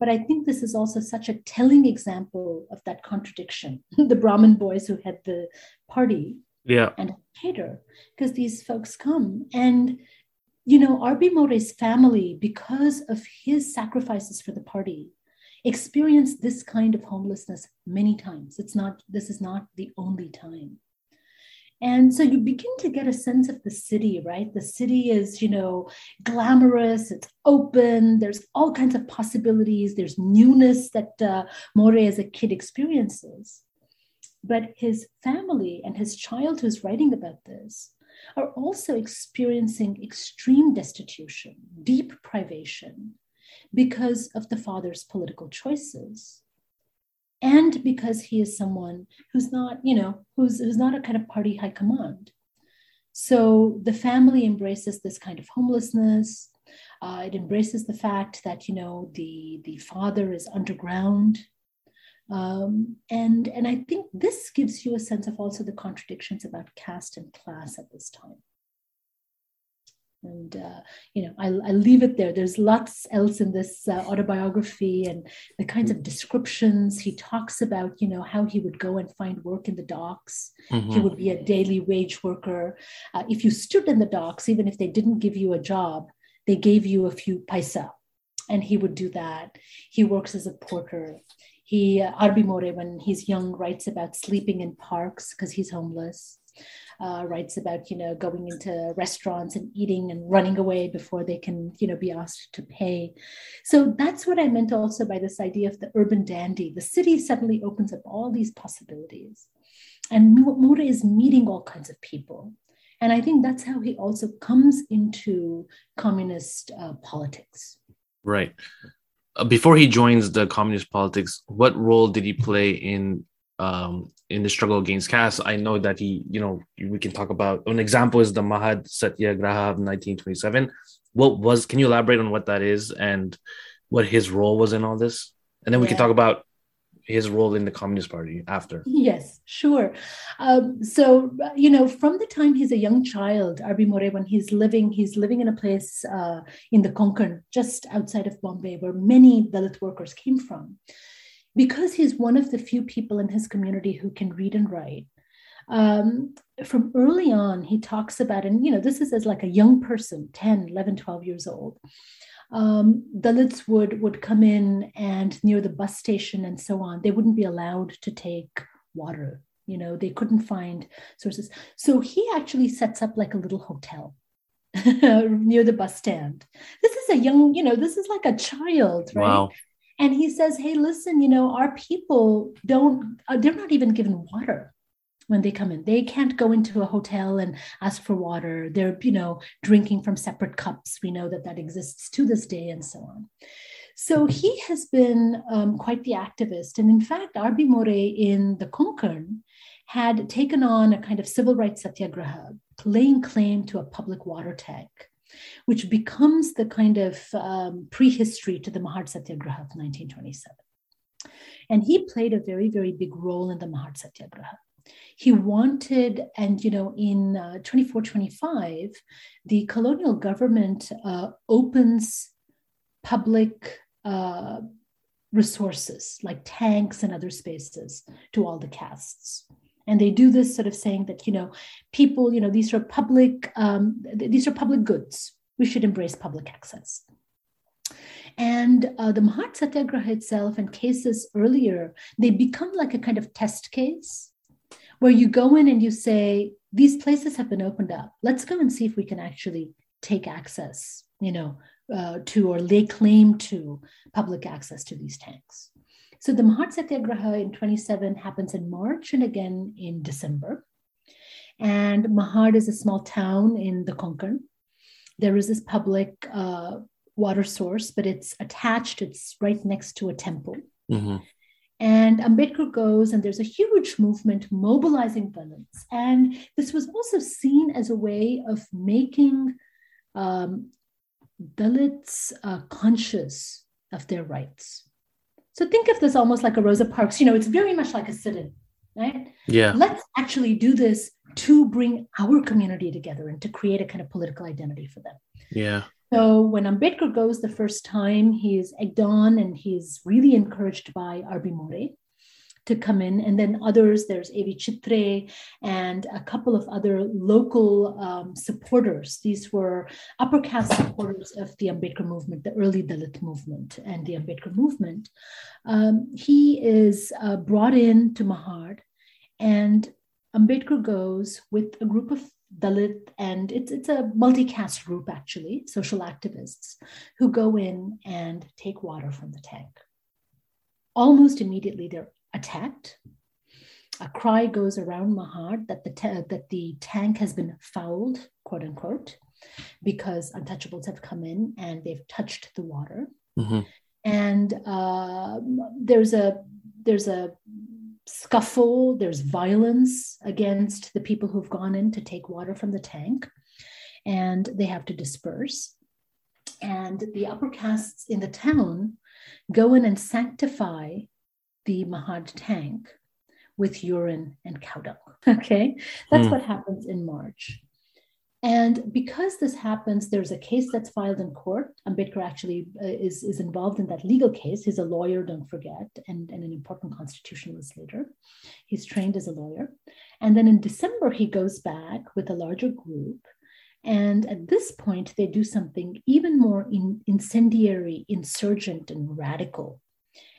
But I think this is also such a telling example of that contradiction. the Brahmin boys who had the party yeah. and cadre, because these folks come. And, you know, R.B. More's family, because of his sacrifices for the party, experienced this kind of homelessness many times. It's not, this is not the only time. And so you begin to get a sense of the city, right? The city is, you know, glamorous, it's open, there's all kinds of possibilities, there's newness that uh, More as a kid experiences. But his family and his child who's writing about this are also experiencing extreme destitution, deep privation because of the father's political choices and because he is someone who's not, you know, who's, who's not a kind of party high command. So the family embraces this kind of homelessness. Uh, it embraces the fact that, you know, the, the father is underground. Um, and, and I think this gives you a sense of also the contradictions about caste and class at this time and uh, you know I'll, I'll, leave it there. There's lots else in this uh, autobiography and the kinds of descriptions. He talks about you know how he would go and find work in the docks. Mm-hmm. he would be a daily wage worker. Uh, if you stood in the docks even if they didn't give you a job they gave you a few paisa. And he would do that. He works as a porter. He uh, R.B. More when he's young writes about sleeping in parks because he's homeless uh, writes about you know going into restaurants and eating and running away before they can you know be asked to pay. So that's what i meant also by this idea of the urban dandy. The city suddenly opens up all these possibilities. And More is meeting all kinds of people. And i think that's how he also comes into communist uh, politics. Right. Uh, before he joins the communist politics what role did he play in um, in the struggle against caste. I know that he, you know, we can talk about an example is the Mahad Satyagraha of 1927. What was, can you elaborate on what that is and what his role was in all this? And then we yeah. can talk about his role in the Communist Party after. Yes, sure. Um, so you know, from the time he's a young child, R.B. More, when he's living, he's living in a place uh, in the Konkan, just outside of Bombay, where many Dalit workers came from because he's one of the few people in his community who can read and write. Um, from early on, he talks about, and you know, this is as like a young person, 10, 11, 12 years old. Um, Dalits would would come in and near the bus station and so on, they wouldn't be allowed to take water. You know, they couldn't find sources. So he actually sets up like a little hotel near the bus stand. This is a young, you know, this is like a child, right? Wow and he says hey listen you know our people don't uh, they're not even given water when they come in. They can't go into a hotel and ask for water. They're you know drinking from separate cups. We know that that exists to this day and so on. So he has been um, quite the activist. And in fact R.B. More in the konkan had taken on a kind of civil rights satyagraha laying claim to a public water tank which becomes the kind of um, prehistory to the Mahad Satyagraha of 1927. And he played a very, very big role in the Mahad Satyagraha. He wanted, and you know, in uh, 24 25, the colonial government uh, opens public uh, resources like tanks and other spaces to all the castes and they do this sort of saying that you know people you know these are public um, these are public goods we should embrace public access and uh, the Mahad Satyagraha itself and cases earlier, they become like a kind of test case where you go in and you say, these places have been opened up. Let's go and see if we can actually take access, you know, uh, to or lay claim to public access to these tanks. So the Mahad Satyagraha in 27 happens in March and again in December. And Mahad is a small town in the Konkan. There is this public uh, water source, but it's attached, it's right next to a temple. Mm-hmm. And Ambedkar goes, and there's a huge movement mobilizing Dalits. And this was also seen as a way of making um, Dalits uh, conscious of their rights. So think of this almost like a Rosa Parks. You know, it's very much like a sit-in, right? Yeah. Let's actually do this to bring our community together and to create a kind of political identity for them. Yeah. So when Ambedkar goes the first time, he's egged on and he's really encouraged by R.B. More to come in. And then others, there's A.V. Chitre and a couple of other local um, supporters. These were upper caste supporters of the Ambedkar movement, the early Dalit movement and the Ambedkar movement. Um, he is uh, brought in to Mahad and Ambedkar goes with a group of Dalit, and it's, it's a multi caste group actually, social activists, who go in and take water from the tank. Almost immediately, they're attacked. A cry goes around Mahad that the, ta- that the tank has been fouled, quote unquote, because untouchables have come in and they've touched the water. Mm-hmm. And uh, there's a there's a scuffle, there's violence against the people who've gone in to take water from the tank, and they have to disperse. And the upper castes in the town go in and sanctify the Mahad tank with urine and cow dung. Okay, that's mm. what happens in March. And because this happens, there's a case that's filed in court. Ambedkar actually uh, is, is involved in that legal case. He's a lawyer, don't forget, and, and an important constitutionalist later. He's trained as a lawyer. And then in December, he goes back with a larger group. And at this point, they do something even more in, incendiary, insurgent, and radical.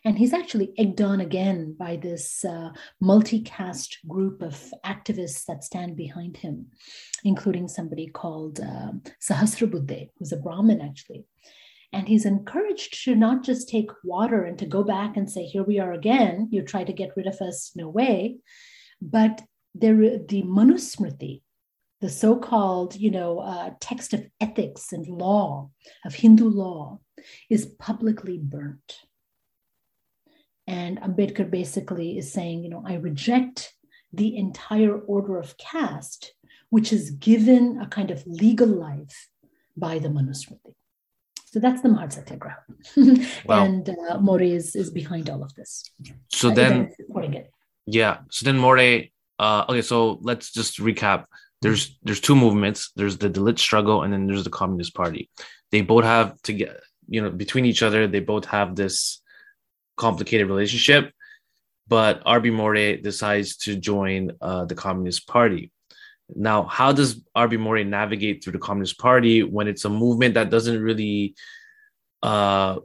And he's actually egged on again by this uh, multicast group of activists that stand behind him, including somebody called uh, Sahasrabuddhe, who's a Brahmin actually. And he's encouraged to not just take water and to go back and say, Here we are again, you try to get rid of us, no way. But there, the Manusmriti, the so-called, you know, uh, text of ethics and law, of Hindu law, is publicly burnt and Ambedkar basically is saying, you know, I reject the entire order of caste, which is given a kind of legal life by the Manusmriti. So that's the Satyagraha. Wow. and uh, More is, is behind all of this. So uh, then, yeah. So then More, uh, okay, so let's just recap. There's there's two movements. There's the Dalit struggle, and then there's the Communist Party. They both have to get you know between each other. They both have this complicated relationship. But RB More decides to join uh, the Communist Party. Now, how does RB More navigate through the Communist Party when it's a movement that doesn't really uh,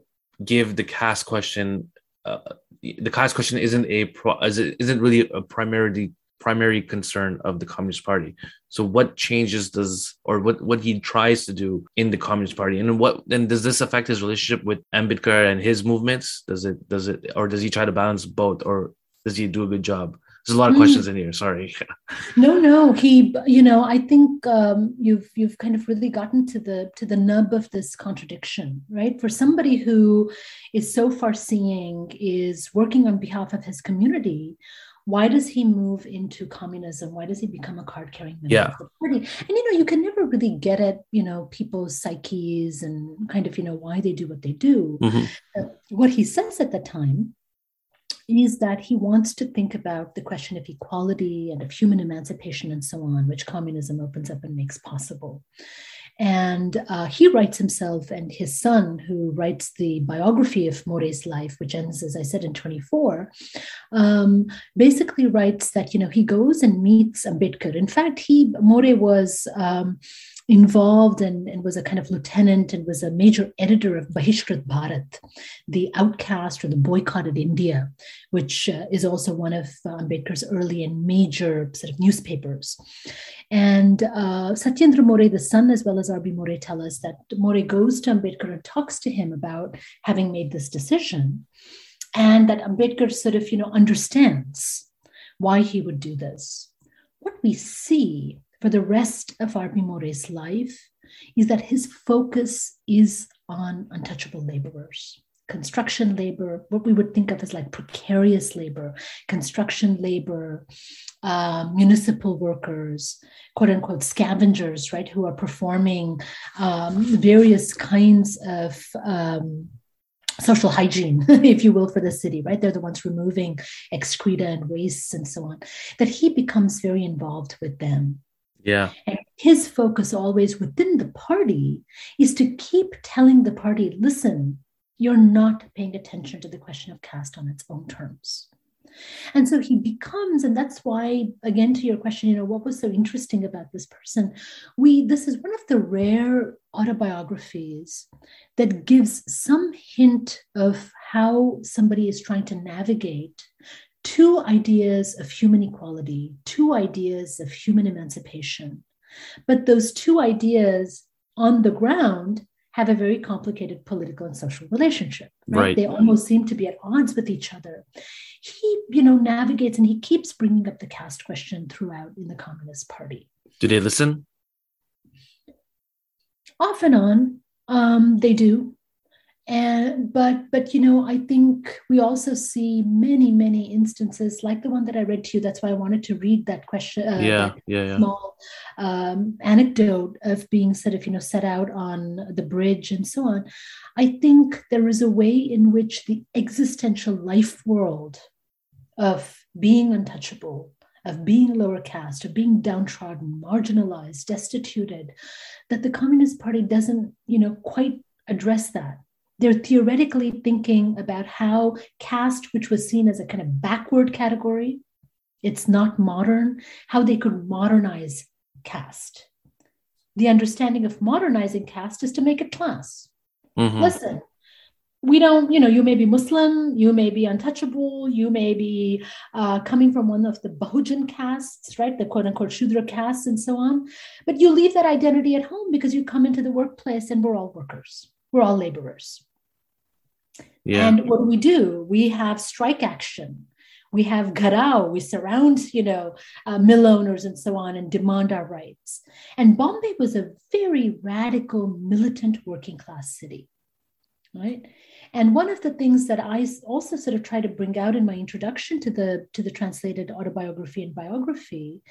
give the caste question? Uh, the caste question isn't a pro, isn't really a primarily primary concern of the Communist Party. So what changes does or what what he tries to do in the Communist Party and what then does this affect his relationship with Ambedkar and his movements? Does it does it or does he try to balance both or does he do a good job? There's a lot of mm. questions in here. Sorry. no, no. He, you know, I think um, you've you've kind of really gotten to the to the nub of this contradiction, right? For somebody who is so far seeing, is working on behalf of his community, why does he move into communism why does he become a card carrying member yeah. of the party and you know you can never really get at you know people's psyches and kind of you know why they do what they do mm-hmm. what he says at the time is that he wants to think about the question of equality and of human emancipation and so on which communism opens up and makes possible and uh, he writes himself and his son, who writes the biography of More's life, which ends, as I said, in 24, um, basically writes that, you know, he goes and meets Ambedkar. In fact, he, More was. Um, involved and, and, was a kind of lieutenant and was a major editor of Bahishkrit Bharat, the outcast or the boycotted India, which uh, is also one of uh, Ambedkar's early and major sort of newspapers. And uh, Satyendra More, the son, as well as R.B. More, tell us that More goes to Ambedkar and talks to him about having made this decision, and that Ambedkar sort of, you know, understands why he would do this. What we see for the rest of R.B. More's life is that his focus is on untouchable laborers construction labor, what we would think of as like precarious labor, construction labor, uh, municipal workers, quote unquote scavengers, right, who are performing um, various kinds of um, social hygiene, if you will, for the city, right? They're the ones removing excreta and wastes and so on, that he becomes very involved with them. Yeah. And his focus always within the party is to keep telling the party, listen, you're not paying attention to the question of caste on its own terms. And so he becomes, and that's why, again, to your question, you know, what was so interesting about this person? We, this is one of the rare autobiographies that gives some hint of how somebody is trying to navigate two ideas of human equality, two ideas of human emancipation. But those two ideas on the ground have a very complicated political and social relationship. Right? right? They almost seem to be at odds with each other. He, you know, navigates and he keeps bringing up the caste question throughout in the Communist Party. Do they listen? Off and on, um, they do and but but you know i think we also see many many instances like the one that i read to you that's why i wanted to read that question uh, yeah, that yeah, yeah. small um, anecdote of being sort of you know set out on the bridge and so on. I think there is a way in which the existential life world of being untouchable of being lower caste, of being downtrodden, marginalized, destituted, that the Communist Party doesn't, you know, quite address that they're theoretically thinking about how caste, which was seen as a kind of backward category, it's not modern, how they could modernize caste. The understanding of modernizing caste is to make it class. Mm-hmm. Listen, we don't, you know, you may be Muslim, you may be untouchable, you may be uh, coming from one of the Bahujan castes, right? The quote unquote Shudra castes and so on. But you leave that identity at home because you come into the workplace and we're all workers we're all laborers. Yeah. And what do we do? We have strike action. We have gherao. We surround, you know, uh, mill owners and so on, and demand our rights. And Bombay was a very radical, militant working class city, right? And one of the things that I also sort of try to bring out in my introduction to the to the translated autobiography and biography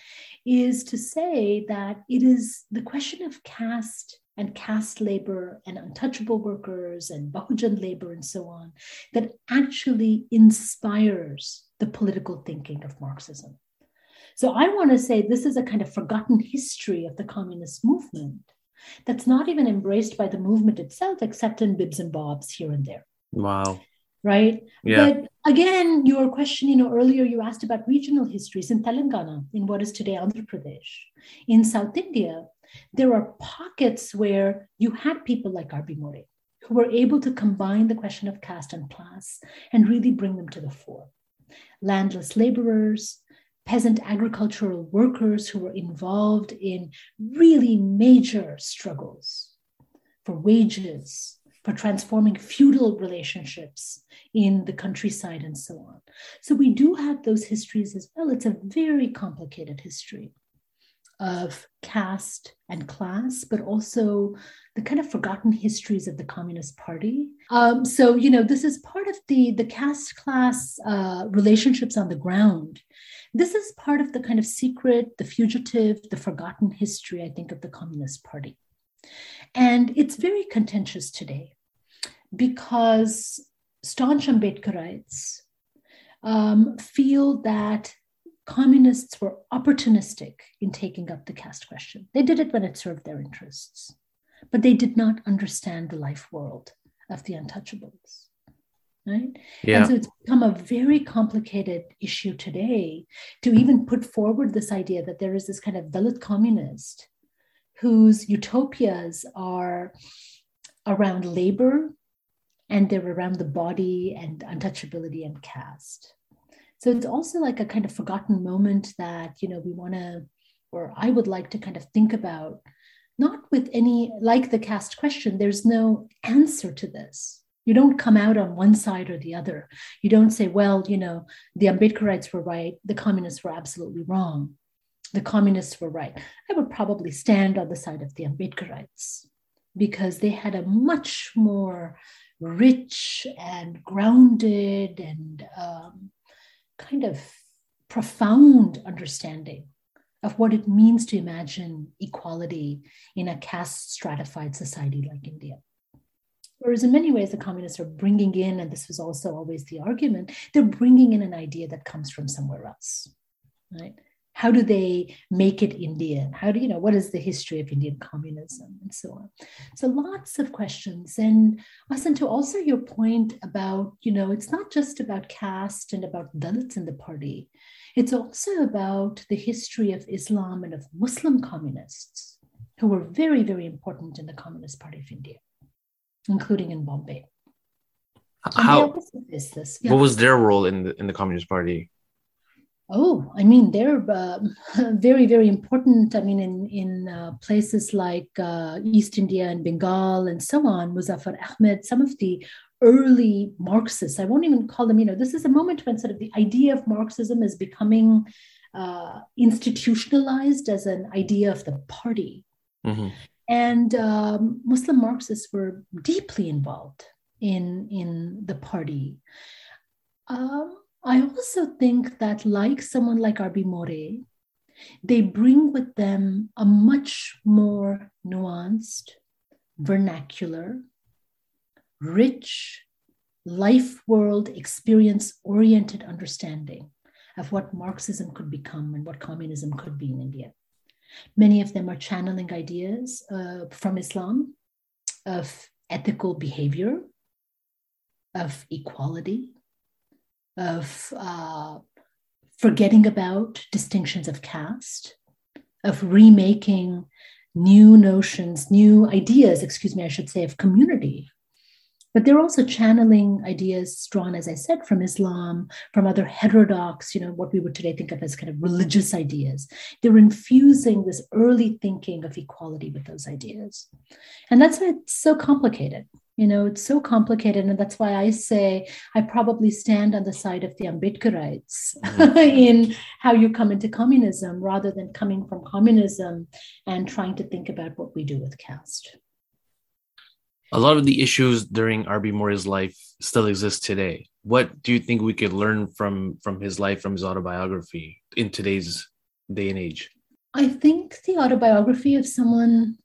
is to say that it is the question of caste and caste labor and untouchable workers and Bahujan labor and so on that actually inspires the political thinking of Marxism. So I want to say this is a kind of forgotten history of the communist movement that's not even embraced by the movement itself, except in bibs and bobs here and there. Wow. Right. Yeah. But again, your question, you know, earlier you asked about regional histories in Telangana, in what is today Andhra Pradesh. In South India, there are pockets where you had people like R.B. More who were able to combine the question of caste and class and really bring them to the fore. Landless laborers, peasant agricultural workers who were involved in really major struggles for wages, for transforming feudal relationships in the countryside and so on. So we do have those histories as well. It's a very complicated history of caste and class, but also the kind of forgotten histories of the Communist Party. Um, so, you know, this is part of the, the caste class uh, relationships on the ground. This is part of the kind of secret, the fugitive, the forgotten history, I think, of the Communist Party. And it's very contentious today because staunch Ambedkarites um, feel that communists were opportunistic in taking up the caste question. They did it when it served their interests, but they did not understand the life world of the untouchables. Right? Yeah. And so it's become a very complicated issue today to even put forward this idea that there is this kind of Dalit communist whose utopias are around labor and they're around the body and untouchability and caste. So it's also like a kind of forgotten moment that, you know, we want to, or I would like to kind of think about, not with any, like the caste question, there's no answer to this. You don't come out on one side or the other. You don't say, well, you know, the Ambedkarites were right, the communists were absolutely wrong. The communists were right. I would probably stand on the side of the Ambedkarites because they had a much more rich and grounded and um, kind of profound understanding of what it means to imagine equality in a caste stratified society like India. Whereas in many ways, the communists are bringing in, and this was also always the argument, they're bringing in an idea that comes from somewhere else, right? How do they make it indian? How do you know what is the history of indian communism and so on? So lots of questions. And Asan, to also your point about you know it's not just about caste and about dalits in the party. It's also about the history of islam and of muslim communists who were very very important in the communist party of india including in bombay. How this, yeah. what was their role in the in the communist party Oh, I mean, they're uh, very, very important. I mean, in in uh, places like uh, East India and Bengal and so on, Muzaffar Ahmed, some of the early Marxists. I won't even call them. You know, this is a moment when sort of the idea of Marxism is becoming uh, institutionalized as an idea of the party, mm-hmm. and um, Muslim Marxists were deeply involved in in the party. Um, I also think that, like someone like R.B. More, they bring with them a much more nuanced, vernacular, rich, life world experience oriented understanding of what Marxism could become and what communism could be in India. Many of them are channeling ideas uh, from Islam of ethical behavior, of equality, of uh, forgetting about distinctions of caste, of remaking new notions, new ideas, excuse me, I should say, of community. But they're also channeling ideas drawn, as I said, from Islam, from other heterodox, you know, what we would today think of as kind of religious ideas. They're infusing this early thinking of equality with those ideas. And that's why it's so complicated you know, it's so complicated. And that's why I say I probably stand on the side of the Ambedkarites mm-hmm. in how you come into communism rather than coming from communism and trying to think about what we do with caste. A lot of the issues during R.B. More's life still exist today. What do you think we could learn from from his life, from his autobiography in today's day and age? I think the autobiography of someone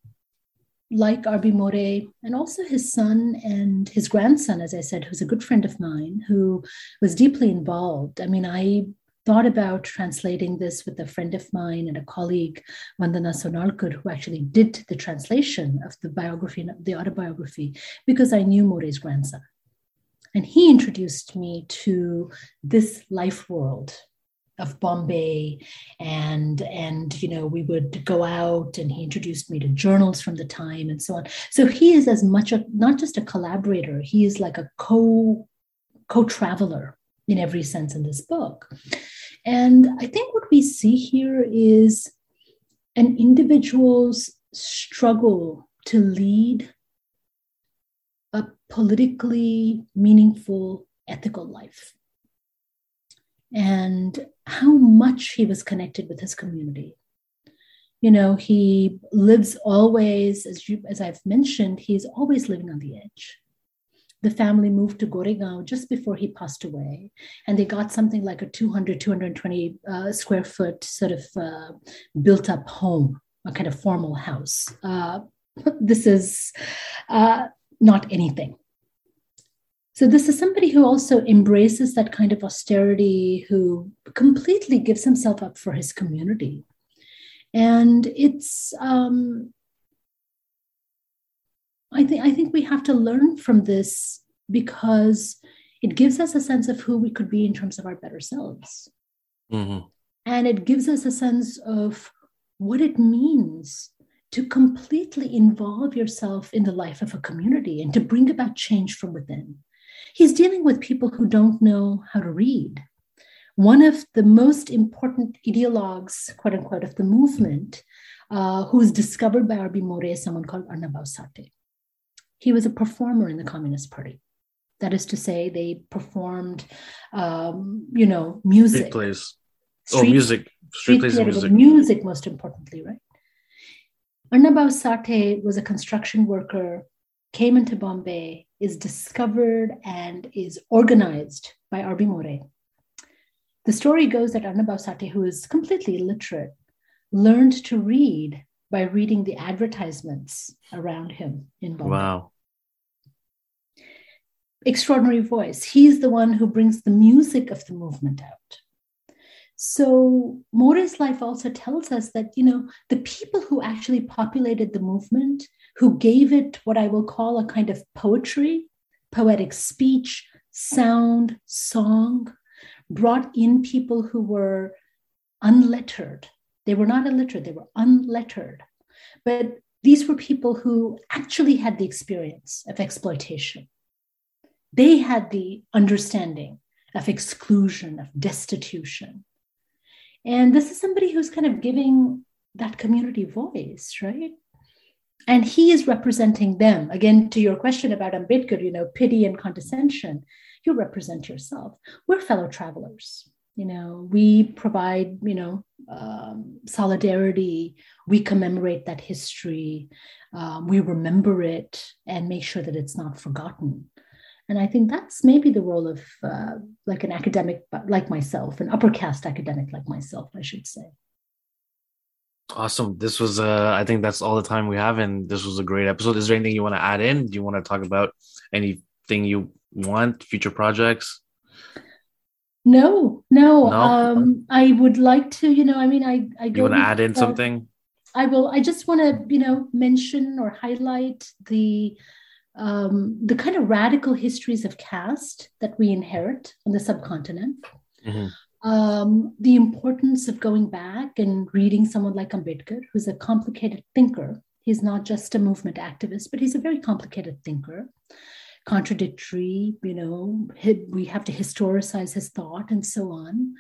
like R.B. More and also his son and his grandson, as I said, who's a good friend of mine, who was deeply involved. I mean, I thought about translating this with a friend of mine and a colleague, Vandana Sonalkar, who actually did the translation of the biography, the autobiography, because I knew More's grandson. And he introduced me to this life world of Bombay. And and you know we would go out and he introduced me to journals from the time and so on. So he is as much a not just a collaborator he is like a co co-traveler in every sense in this book. And I think what we see here is an individual's struggle to lead a politically meaningful ethical life and how much he was connected with his community. You know, he lives always, as, you, as I've mentioned, he's always living on the edge. The family moved to Goregaon just before he passed away, and they got something like a 200, 220 uh, square foot sort of uh, built up home, a kind of formal house. Uh, this is uh, not anything so, this is somebody who also embraces that kind of austerity, who completely gives himself up for his community. And it's, um, I, think, I think we have to learn from this because it gives us a sense of who we could be in terms of our better selves. Mm-hmm. And it gives us a sense of what it means to completely involve yourself in the life of a community and to bring about change from within he's dealing with people who don't know how to read. One of the most important ideologues, quote unquote, of the movement, uh, who was discovered by R.B. More, is someone called Annabhau Sathe. He was a performer in the Communist Party. That is to say, they performed, um, you know, music. Street plays. oh, music. Street, plays music. Music, most importantly, right? Annabhau Sathe was a construction worker, came into Bombay, is discovered and is organized by R.B. More. The story goes that Annabhau Sathe, who is completely illiterate, learned to read by reading the advertisements around him in Bombay. Wow. Extraordinary voice. He's the one who brings the music of the movement out. So More's life also tells us that, you know, the people who actually populated the movement, who gave it what I will call a kind of poetry, poetic speech, sound, song, brought in people who were unlettered. They were not illiterate, they were unlettered. But these were people who actually had the experience of exploitation. They had the understanding of exclusion, of destitution. And this is somebody who's kind of giving that community voice, right? And he is representing them. Again, to your question about Ambedkar, you know, pity and condescension, you represent yourself. We're fellow travelers. You know, we provide, you know, um, solidarity. We commemorate that history. Um, we remember it and make sure that it's not forgotten. And I think that's maybe the role of uh, like an academic like myself, an upper caste academic like myself, I should say. Awesome. This was, uh, I think that's all the time we have. And this was a great episode. Is there anything you want to add in? Do you want to talk about anything you want, future projects? No, no. no? Um, I would like to, you know, I mean, I, I You want to add in uh, something? I will, I just want to, you know, mention or highlight the, um, the kind of radical histories of caste that we inherit on the subcontinent. Mm-hmm um, the importance of going back and reading someone like Ambedkar, who's a complicated thinker. He's not just a movement activist, but he's a very complicated thinker, contradictory, you know, we have to historicize his thought and so on.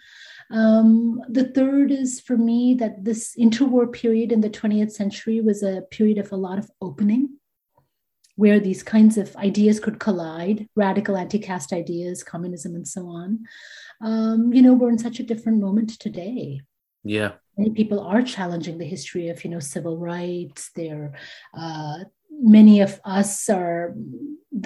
Um, the third is for me that this interwar period in the 20th century was a period of a lot of opening where these kinds of ideas could collide radical anti caste ideas, communism, and so on. Um, you know, we're in such a different moment today. Yeah. Many people are challenging the history of, you know, civil rights. They're, uh, many of us are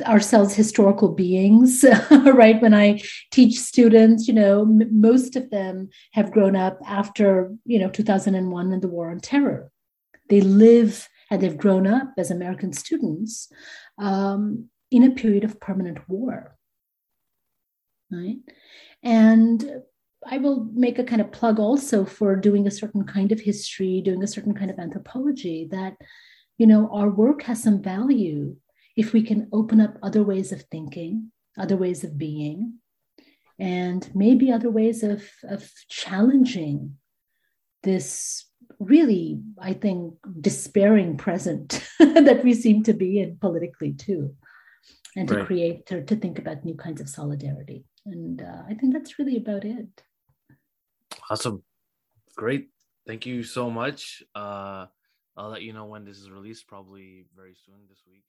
ourselves historical beings right when i teach students you know m- most of them have grown up after you know 2001 and the war on terror they live and they've grown up as American students um, in a period of permanent war. Right? And I will make a kind of plug also for doing a certain kind of history, doing a certain kind of anthropology that, you know, our work has some value if we can open up other ways of thinking, other ways of being, and maybe other ways of, of challenging this really, I think, despairing present that we seem to be in politically too, and to right. create or to think about new kinds of solidarity. And uh, I think that's really about it. Awesome. Great. Thank you so much. Uh, I'll let you know when this is released, probably very soon this week.